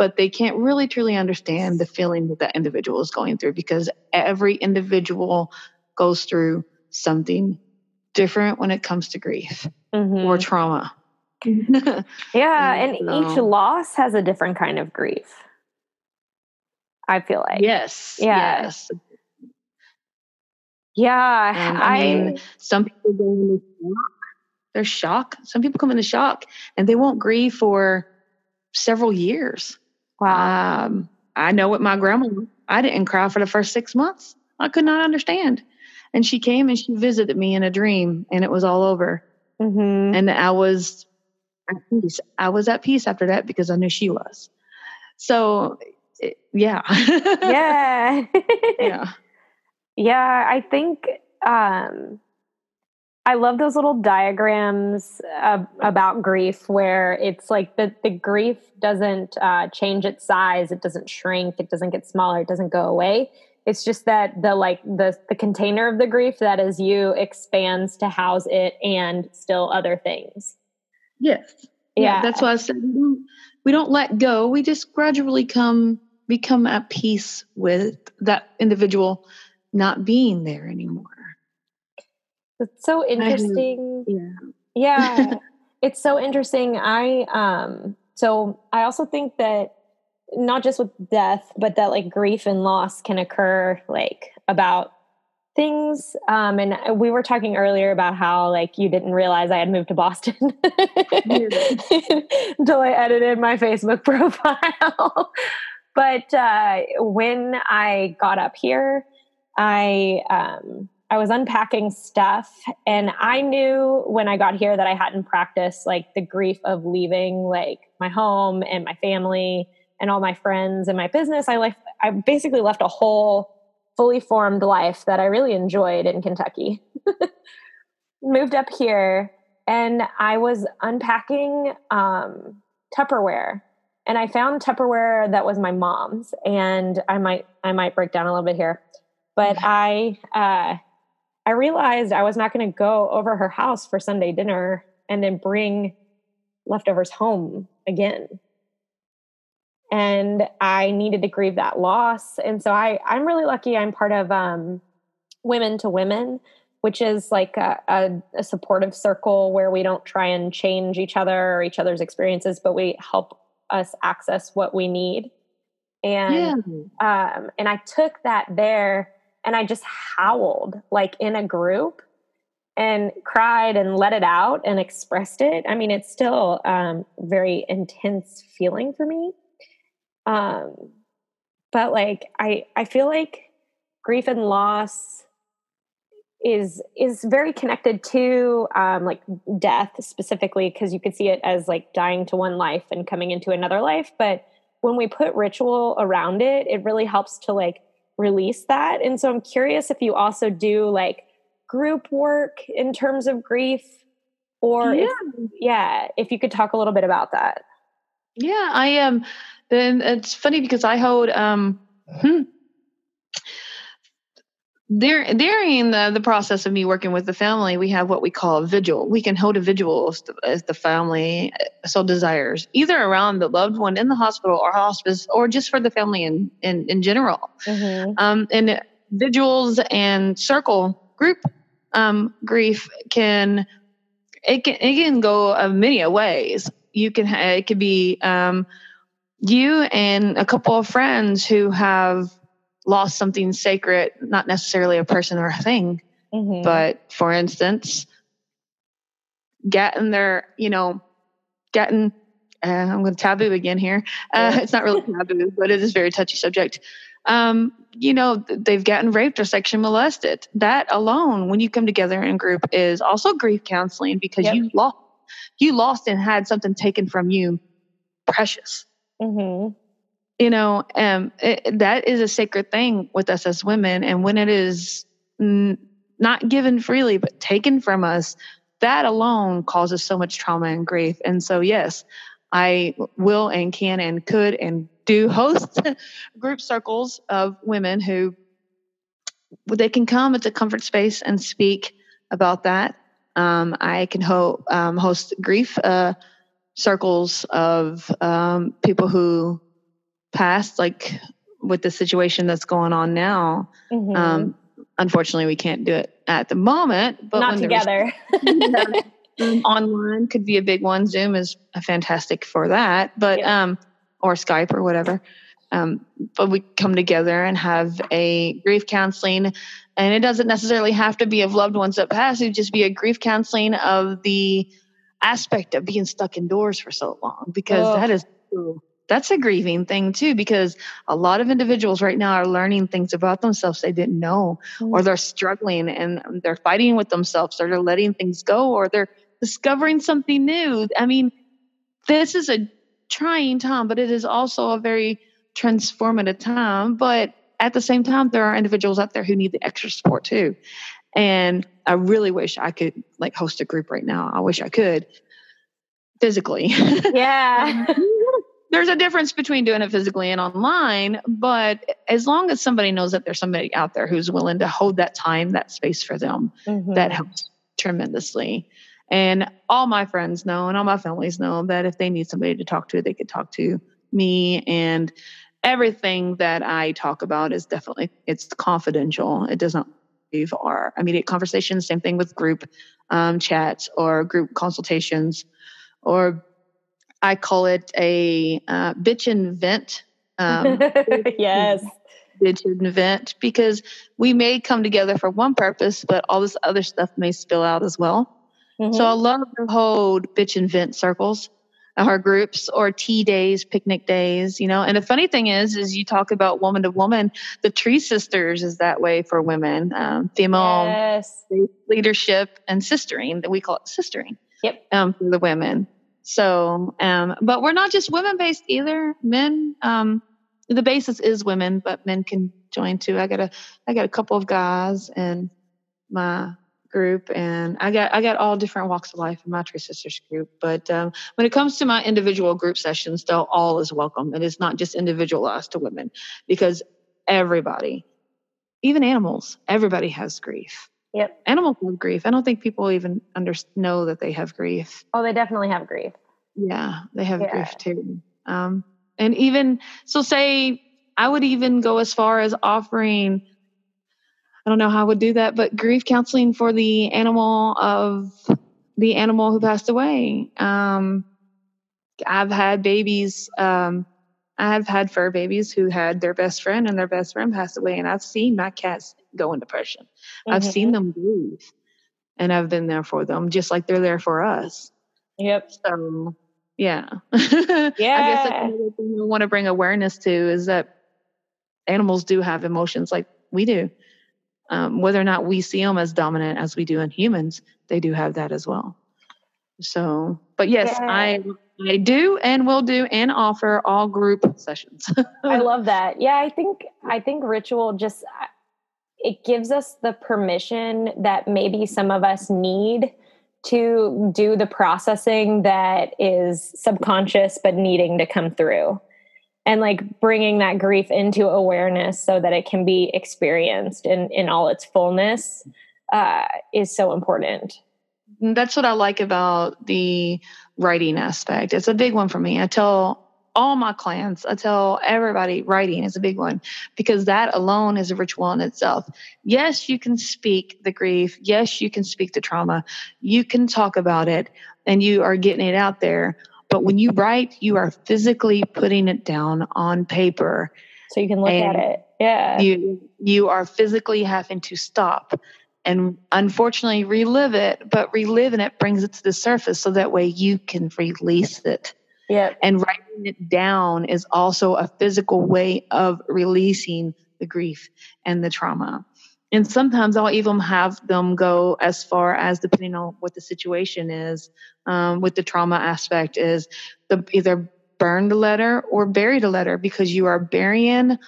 but they can't really truly understand the feeling that that individual is going through because every individual goes through something different when it comes to grief mm-hmm. or trauma. yeah, and, so, each loss has a different kind of grief. I feel like. Yes. Yeah. Yes. Yeah. And, I, I mean, some people go into shock. They're shock. Some people come into shock and they won't grieve for several years. Wow. Um, I know what my grandma, I didn't cry for the first six months. I could not understand. And she came and she visited me in a dream, and it was all over. Mm-hmm. And I was at peace. I was at peace after that because I knew she was. So, it, yeah. yeah. yeah. Yeah. I think um, I love those little diagrams uh, about grief where it's like the, the grief doesn't uh, change its size, it doesn't shrink, it doesn't get smaller, it doesn't go away. It's just that the like the the container of the grief that is you expands to house it and still other things. Yes. Yeah. yeah that's why I said we don't, we don't let go. We just gradually come become at peace with that individual not being there anymore. It's so interesting. yeah. Yeah. it's so interesting. I um so I also think that not just with death, but that like grief and loss can occur like about things. Um, and we were talking earlier about how like you didn't realize I had moved to Boston until I edited my Facebook profile. but uh, when I got up here, I um, I was unpacking stuff, and I knew when I got here that I hadn't practiced like the grief of leaving like my home and my family and all my friends and my business. I left, I basically left a whole fully formed life that I really enjoyed in Kentucky. Moved up here and I was unpacking um, Tupperware and I found Tupperware that was my mom's and I might I might break down a little bit here. But I uh, I realized I was not going to go over her house for Sunday dinner and then bring leftovers home again and I needed to grieve that loss. And so I, I'm really lucky. I'm part of um, Women to Women, which is like a, a, a, supportive circle where we don't try and change each other or each other's experiences, but we help us access what we need. And yeah. um, and I took that there, and I just howled like in a group and cried and let it out and expressed it. I mean, it's still um, very intense feeling for me um, but like I I feel like grief and loss is is very connected to um, like death specifically because you could see it as like dying to one life and coming into another life but when we put ritual around it it really helps to like release that. And so i'm curious if you also do like group work in terms of grief or yeah, if, yeah. if you could talk a little bit about that. Yeah i am um, then it's funny because I hold um, hmm, there, during the, the process of me working with the family, we have what we call a vigil. We can hold a vigil as the, family uh, so desires, either around the loved one in the hospital or hospice, or just for the family in in, in general. Mm-hmm. Um, and vigils and circle group um, grief can it can it can go uh, many ways. You can it could be um, you and a couple of friends who have lost something sacred, not necessarily a person or a thing, mm-hmm. but for instance, getting their, you know, getting, uh, I'm going to taboo again here. Uh, it's not really taboo, but it is very touchy subject. Um, you know, they've gotten raped or sexually molested. That alone, when you come together in group, is also grief counseling because yep. you lost, you lost and had something taken from you, precious. Mm-hmm you know um, it, that is a sacred thing with us as women. And when it is n- not given freely but taken from us that alone causes so much trauma and grief. And so yes i will and can and could and do host group circles of women who they can come at the comfort space and speak about that. Um, i can ho- um, host grief uh, circles of um, people who past, like with the situation that's going on now. Mm-hmm. Um, unfortunately, we can't do it at the moment. But not together. online could be a big one. Zoom is fantastic for that, but yeah. um, or Skype or whatever. Um, but we come together and have a grief counseling, and it doesn't necessarily have to be of loved ones that passed. It just be a grief counseling of the aspect of being stuck indoors for so long because oh. that is that's a grieving thing too because a lot of individuals right now are learning things about themselves they didn't know mm-hmm. or they're struggling and they're fighting with themselves or they're letting things go or they're discovering something new. I mean this is a trying time but it is also a very transformative time. But at the same time there are individuals out there who need the extra support too. And i really wish i could like host a group right now. I wish i could physically. Yeah there's a difference between doing it physically and online, but as long as somebody knows that there's somebody out there who's willing to hold that time, that space for them, mm-hmm. that helps tremendously. And all my friends know and all my families know that if they need somebody to talk to, they could talk to me and everything that I talk about is definitely it's confidential. It doesn't leave our immediate conversations. Same thing with group um, chats or group consultations or I call it a uh, bitch and vent. Um, yes. Bitch and vent because we may come together for one purpose, but all this other stuff may spill out as well. Mm-hmm. So I love to hold bitch and vent circles our groups or tea days, picnic days, you know. And the funny thing is, is you talk about woman to woman, the Tree Sisters is that way for women, um, female yes. leadership and sistering. That we call it sistering. Yep. Um, for the women. So, um, but we're not just women based either. Men, um, the basis is women, but men can join too. I got a, I got a couple of guys in my group, and I got, I got all different walks of life in my Tree Sisters group. But um, when it comes to my individual group sessions, though, all is welcome. And It is not just individualized to women because everybody, even animals, everybody has grief. Yep. Animals have grief. I don't think people even under know that they have grief. Oh, they definitely have grief. Yeah, they have yeah. grief too. Um, and even so, say I would even go as far as offering. I don't know how I would do that, but grief counseling for the animal of the animal who passed away. Um, I've had babies. Um, I've had fur babies who had their best friend and their best friend passed away, and I've seen my cats go in depression. Mm-hmm. I've seen mm-hmm. them grieve, and I've been there for them, just like they're there for us. Yep. So, yeah, yeah. I guess another thing I want to bring awareness to is that animals do have emotions like we do. Um, whether or not we see them as dominant as we do in humans, they do have that as well. So, but yes, yeah. I I do and will do and offer all group sessions. I love that. Yeah, I think I think ritual just it gives us the permission that maybe some of us need to do the processing that is subconscious but needing to come through. and like bringing that grief into awareness so that it can be experienced in in all its fullness uh, is so important that's what i like about the writing aspect it's a big one for me i tell all my clients i tell everybody writing is a big one because that alone is a ritual in itself yes you can speak the grief yes you can speak the trauma you can talk about it and you are getting it out there but when you write, you are physically putting it down on paper. So you can look at it. Yeah. You you are physically having to stop and unfortunately relive it, but reliving it brings it to the surface so that way you can release it. Yeah. And writing it down is also a physical way of releasing the grief and the trauma and sometimes I'll even have them go as far as depending on what the situation is um, with the trauma aspect is the either burn the letter or bury the letter because you are burying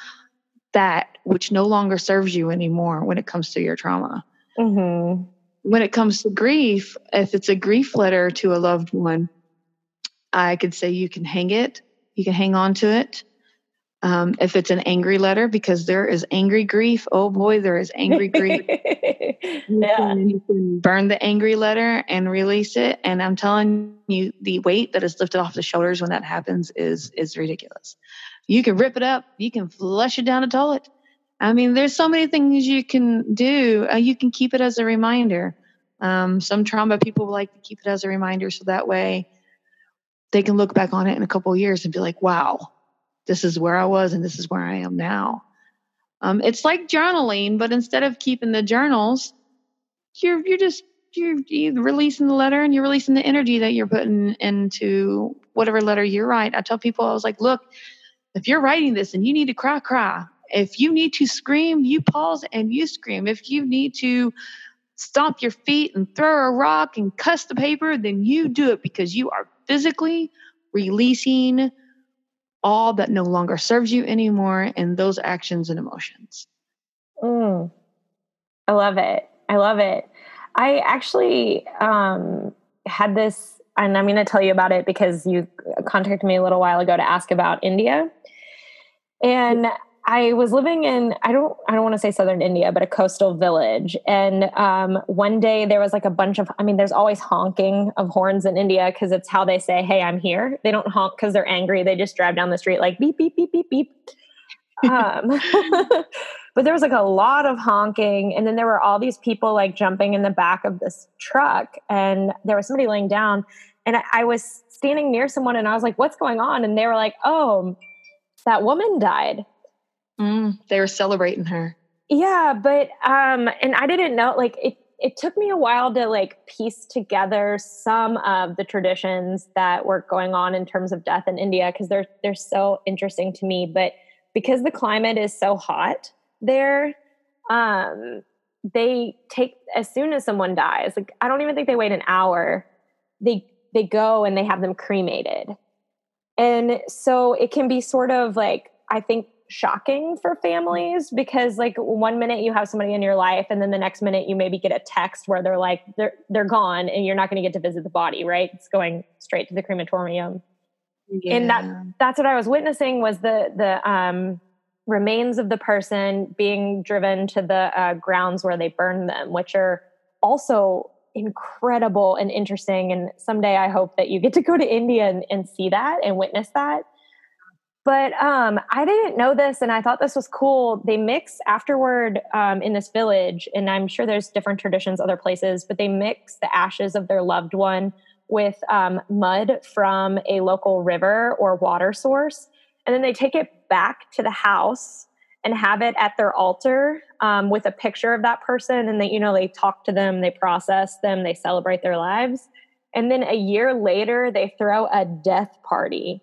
that which no longer serves you anymore when it comes to your trauma. Mm-hmm. When it comes to grief, if it's a grief letter to a loved one, I could say you can hang it, you can hang on to it, um, if it's an angry letter, because there is angry grief. Oh boy, there is angry grief. yeah. you, can, you can burn the angry letter and release it. And I'm telling you, the weight that is lifted off the shoulders when that happens is is ridiculous. You can rip it up. You can flush it down the toilet. I mean, there's so many things you can do. Uh, you can keep it as a reminder. Um, some trauma people like to keep it as a reminder, so that way they can look back on it in a couple years and be like, "Wow, this is where I was and this is where I am now. Um, it's like journaling, but instead of keeping the journals, you're you're just you're, you're releasing the letter and you're releasing the energy that you're putting into whatever letter you write. I tell people, I was like, look, if you're writing this and you need to cry, cry. If you need to scream, you pause and you scream. If you need to stomp your feet and throw a rock and cuss the paper, then you do it because you are physically releasing all that no longer serves you anymore in those actions and emotions. Mm. I love it. I love it. I actually um, had this, and I'm going to tell you about it because you contacted me a little while ago to ask about India. And I was living in I don't I don't want to say southern India, but a coastal village. And um, one day there was like a bunch of I mean, there's always honking of horns in India because it's how they say, "Hey, I'm here." They don't honk because they're angry. They just drive down the street like beep beep beep beep beep. um, but there was like a lot of honking, and then there were all these people like jumping in the back of this truck, and there was somebody laying down, and I, I was standing near someone, and I was like, "What's going on?" And they were like, "Oh." That woman died Mm, they were celebrating her. Yeah, but um, and I didn't know like it. It took me a while to like piece together some of the traditions that were going on in terms of death in India because they're they're so interesting to me. But because the climate is so hot there, um, they take as soon as someone dies. Like I don't even think they wait an hour. They they go and they have them cremated, and so it can be sort of like I think shocking for families because like one minute you have somebody in your life and then the next minute you maybe get a text where they're like they're they're gone and you're not going to get to visit the body right? It's going straight to the crematorium. Yeah. and that that's what i was witnessing was the the um remains of the person being driven to the uh, grounds where they burn them which are also incredible and interesting. And someday i hope that you get to go to india and, and see that and witness that but um, I didn't know this, and I thought this was cool. They mix afterward um, in this village, and I'm sure there's different traditions other places, but they mix the ashes of their loved one with um, mud from a local river or water source, and then they take it back to the house and have it at their altar um, with a picture of that person, and they, you know, they talk to them, they process them, they celebrate their lives, and then a year later, they throw a death party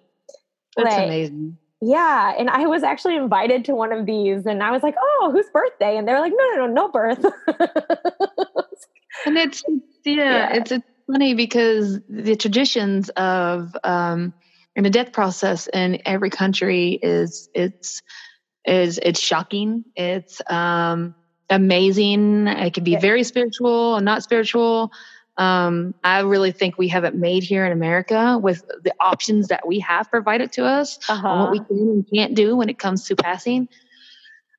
that's like, amazing. Yeah. And I was actually invited to one of these and I was like, oh, whose birthday? And they're like, no, no, no, no birth. and it's, yeah, yeah. it's, it's funny because the traditions of, um, in the death process in every country is, it's, is, it's shocking. It's, um, amazing. It can be very spiritual and not spiritual. Um, I really think we have it made here in America with the options that we have provided to us uh-huh. on what we uh-huh. can and can't do when it comes to passing.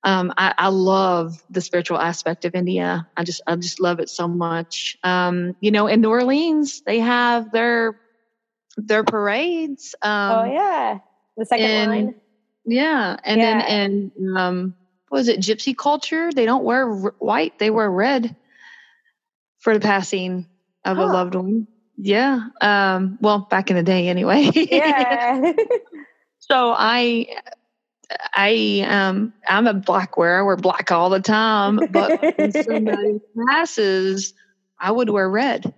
Um, I, I, love the spiritual aspect of India. I just, I just love it so much. Um, you know, in New Orleans, they have their their parades. Um, oh yeah, the second and, line. Yeah, and yeah. then and um, was it gypsy culture? They don't wear r- white; they wear red for the passing of huh. a loved one. Yeah. Um, well, back in the day, anyway. Yeah. so I, I, um, I'm a black wearer. I wear black all the time. But when somebody passes, I would wear red.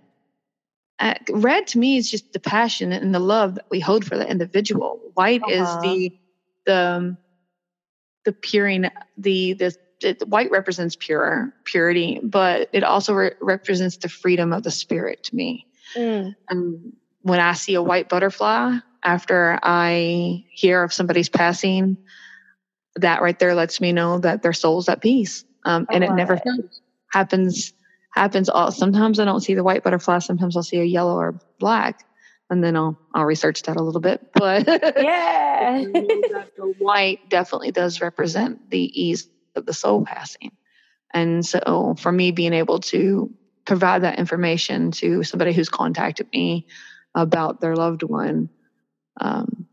Uh, red to me is just the passion and the love that we hold for the individual. White uh-huh. is the the um, the puring the the it, white represents pure purity, but it also re- represents the freedom of the spirit to me. Mm. And when I see a white butterfly after I hear of somebody's passing, that right there lets me know that their soul's at peace. Um, and it never it. happens happens all sometimes I don't see the white butterfly, sometimes I'll see a yellow or black. And then I'll I'll research that a little bit. But yeah. the white definitely does represent the ease of the soul passing. And so for me, being able to provide that information to somebody who's contacted me about their loved one um,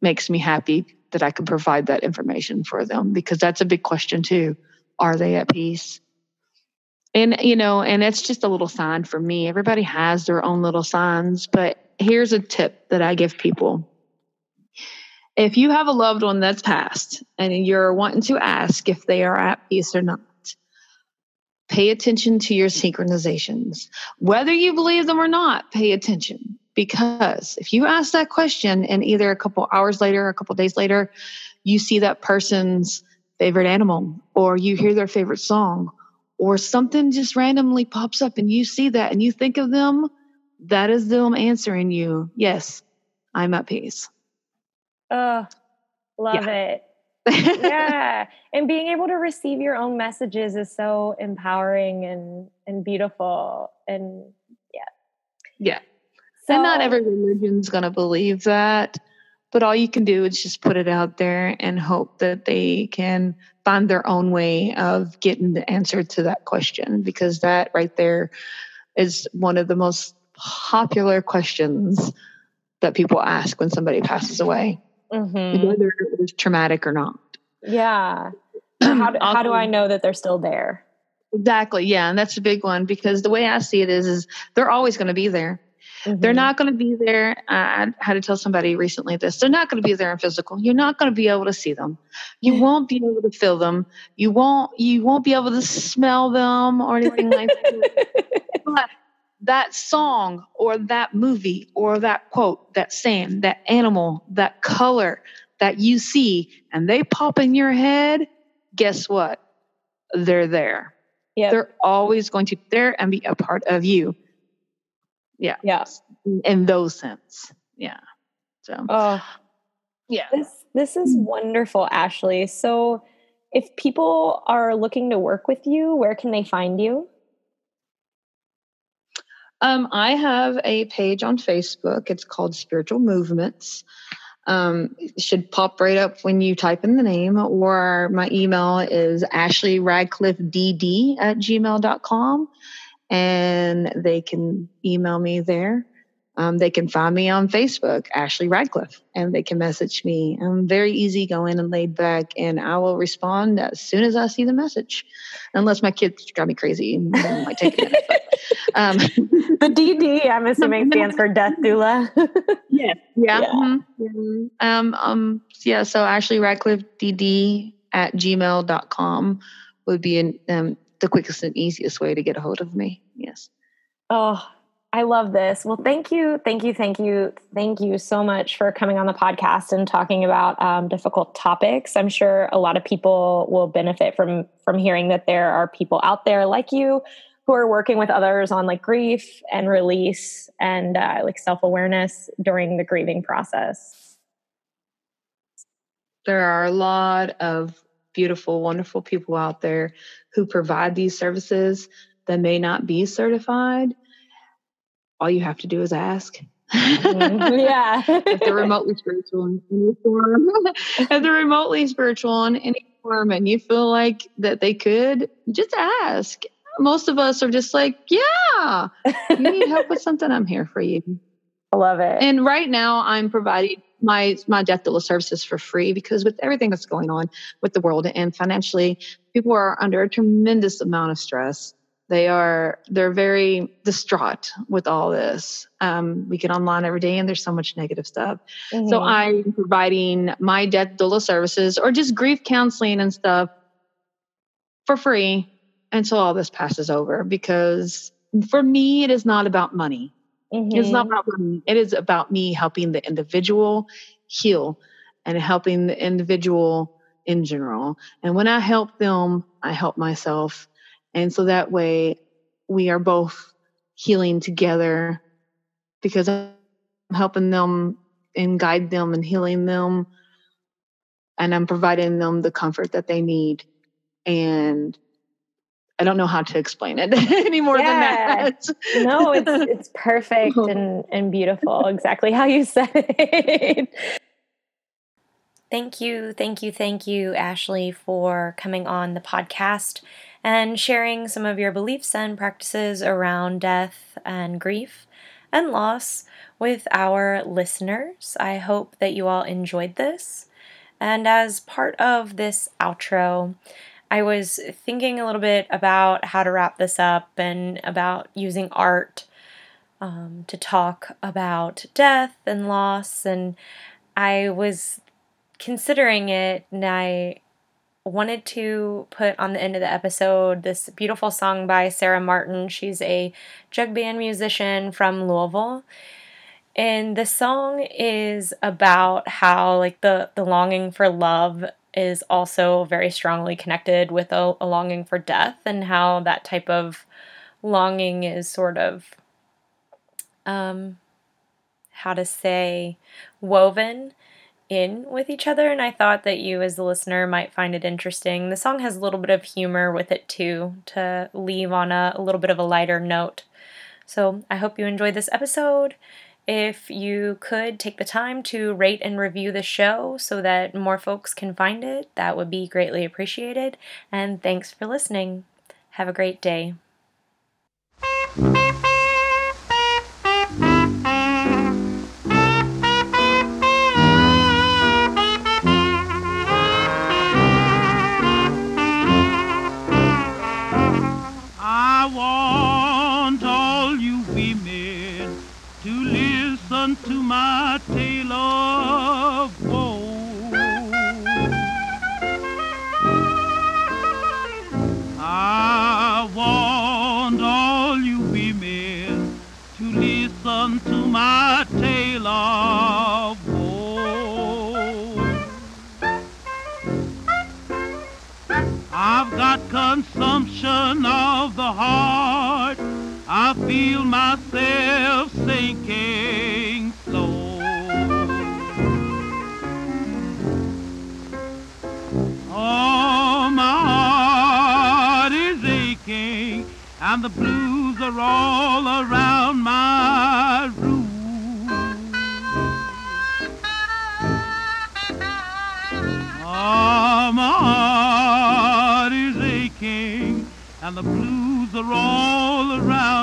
makes me happy that I can provide that information for them because that's a big question too. Are they at peace? And, you know, and it's just a little sign for me. Everybody has their own little signs, but here's a tip that I give people if you have a loved one that's passed and you're wanting to ask if they are at peace or not, pay attention to your synchronizations. Whether you believe them or not, pay attention. Because if you ask that question and either a couple hours later, a couple days later, you see that person's favorite animal or you hear their favorite song or something just randomly pops up and you see that and you think of them, that is them answering you, yes, I'm at peace. Oh, love yeah. it. yeah. And being able to receive your own messages is so empowering and and beautiful. And yeah. Yeah. So, and not every religion's gonna believe that. But all you can do is just put it out there and hope that they can find their own way of getting the answer to that question because that right there is one of the most popular questions that people ask when somebody passes away mm-hmm. whether it was traumatic or not. Yeah. How do, how do I know that they're still there? Exactly. Yeah. And that's a big one because the way I see it is, is they're always going to be there. Mm-hmm. They're not going to be there. I had to tell somebody recently this. They're not going to be there in physical. You're not going to be able to see them. You won't be able to feel them. You won't. You won't be able to smell them or anything like that. but that song or that movie or that quote, that saying, that animal, that color that you see and they pop in your head, guess what? They're there. Yeah. They're always going to be there and be a part of you. Yeah. Yeah. In those sense. Yeah. So oh yeah. This this is wonderful, Ashley. So if people are looking to work with you, where can they find you? Um, I have a page on Facebook. It's called Spiritual Movements. Um, should pop right up when you type in the name, or my email is ashleyradcliffedd at gmail.com, and they can email me there. Um, they can find me on Facebook, Ashley Radcliffe, and they can message me. I'm very easygoing and laid back, and I will respond as soon as I see the message, unless my kids drive me crazy. It might take a minute. But, um, the DD, I'm assuming, stands for Death Doula. yes. Yeah. Yeah. Mm-hmm. Um, um, yeah. So Ashley Radcliffe DD at gmail.com would be an, um, the quickest and easiest way to get a hold of me. Yes. Oh, I love this. Well, thank you, thank you, thank you, thank you so much for coming on the podcast and talking about um, difficult topics. I'm sure a lot of people will benefit from from hearing that there are people out there like you who are working with others on like grief and release and uh, like self awareness during the grieving process. There are a lot of beautiful, wonderful people out there who provide these services. that may not be certified, all you have to do is ask. Yeah. if they're remotely spiritual in any form, if they're remotely spiritual in any form and you feel like that they could, just ask. Most of us are just like, yeah, you need help with something, I'm here for you. I love it. And right now I'm providing my my death doula services for free because with everything that's going on with the world and financially, people are under a tremendous amount of stress. They are they're very distraught with all this. Um, we get online every day and there's so much negative stuff. Mm-hmm. So I'm providing my death doula services or just grief counseling and stuff for free until all this passes over because for me it is not about money Mm-hmm. It's not mm-hmm. about me. It is about me helping the individual heal and helping the individual in general. And when I help them, I help myself. And so that way we are both healing together because I'm helping them and guide them and healing them. And I'm providing them the comfort that they need. And I don't know how to explain it any more yeah. than that. no, it's it's perfect and and beautiful, exactly how you said it. Thank you, thank you, thank you, Ashley, for coming on the podcast and sharing some of your beliefs and practices around death and grief and loss with our listeners. I hope that you all enjoyed this. And as part of this outro, I was thinking a little bit about how to wrap this up and about using art um, to talk about death and loss. And I was considering it, and I wanted to put on the end of the episode this beautiful song by Sarah Martin. She's a jug band musician from Louisville. And the song is about how like the the longing for love is also very strongly connected with a, a longing for death and how that type of longing is sort of um how to say woven in with each other and I thought that you as the listener might find it interesting. The song has a little bit of humor with it too to leave on a, a little bit of a lighter note. So I hope you enjoyed this episode. If you could take the time to rate and review the show so that more folks can find it, that would be greatly appreciated. And thanks for listening. Have a great day. I've consumption of the heart. I feel myself sinking slow. Oh, my heart is aching, and the blues are all around my room. And the blues are all around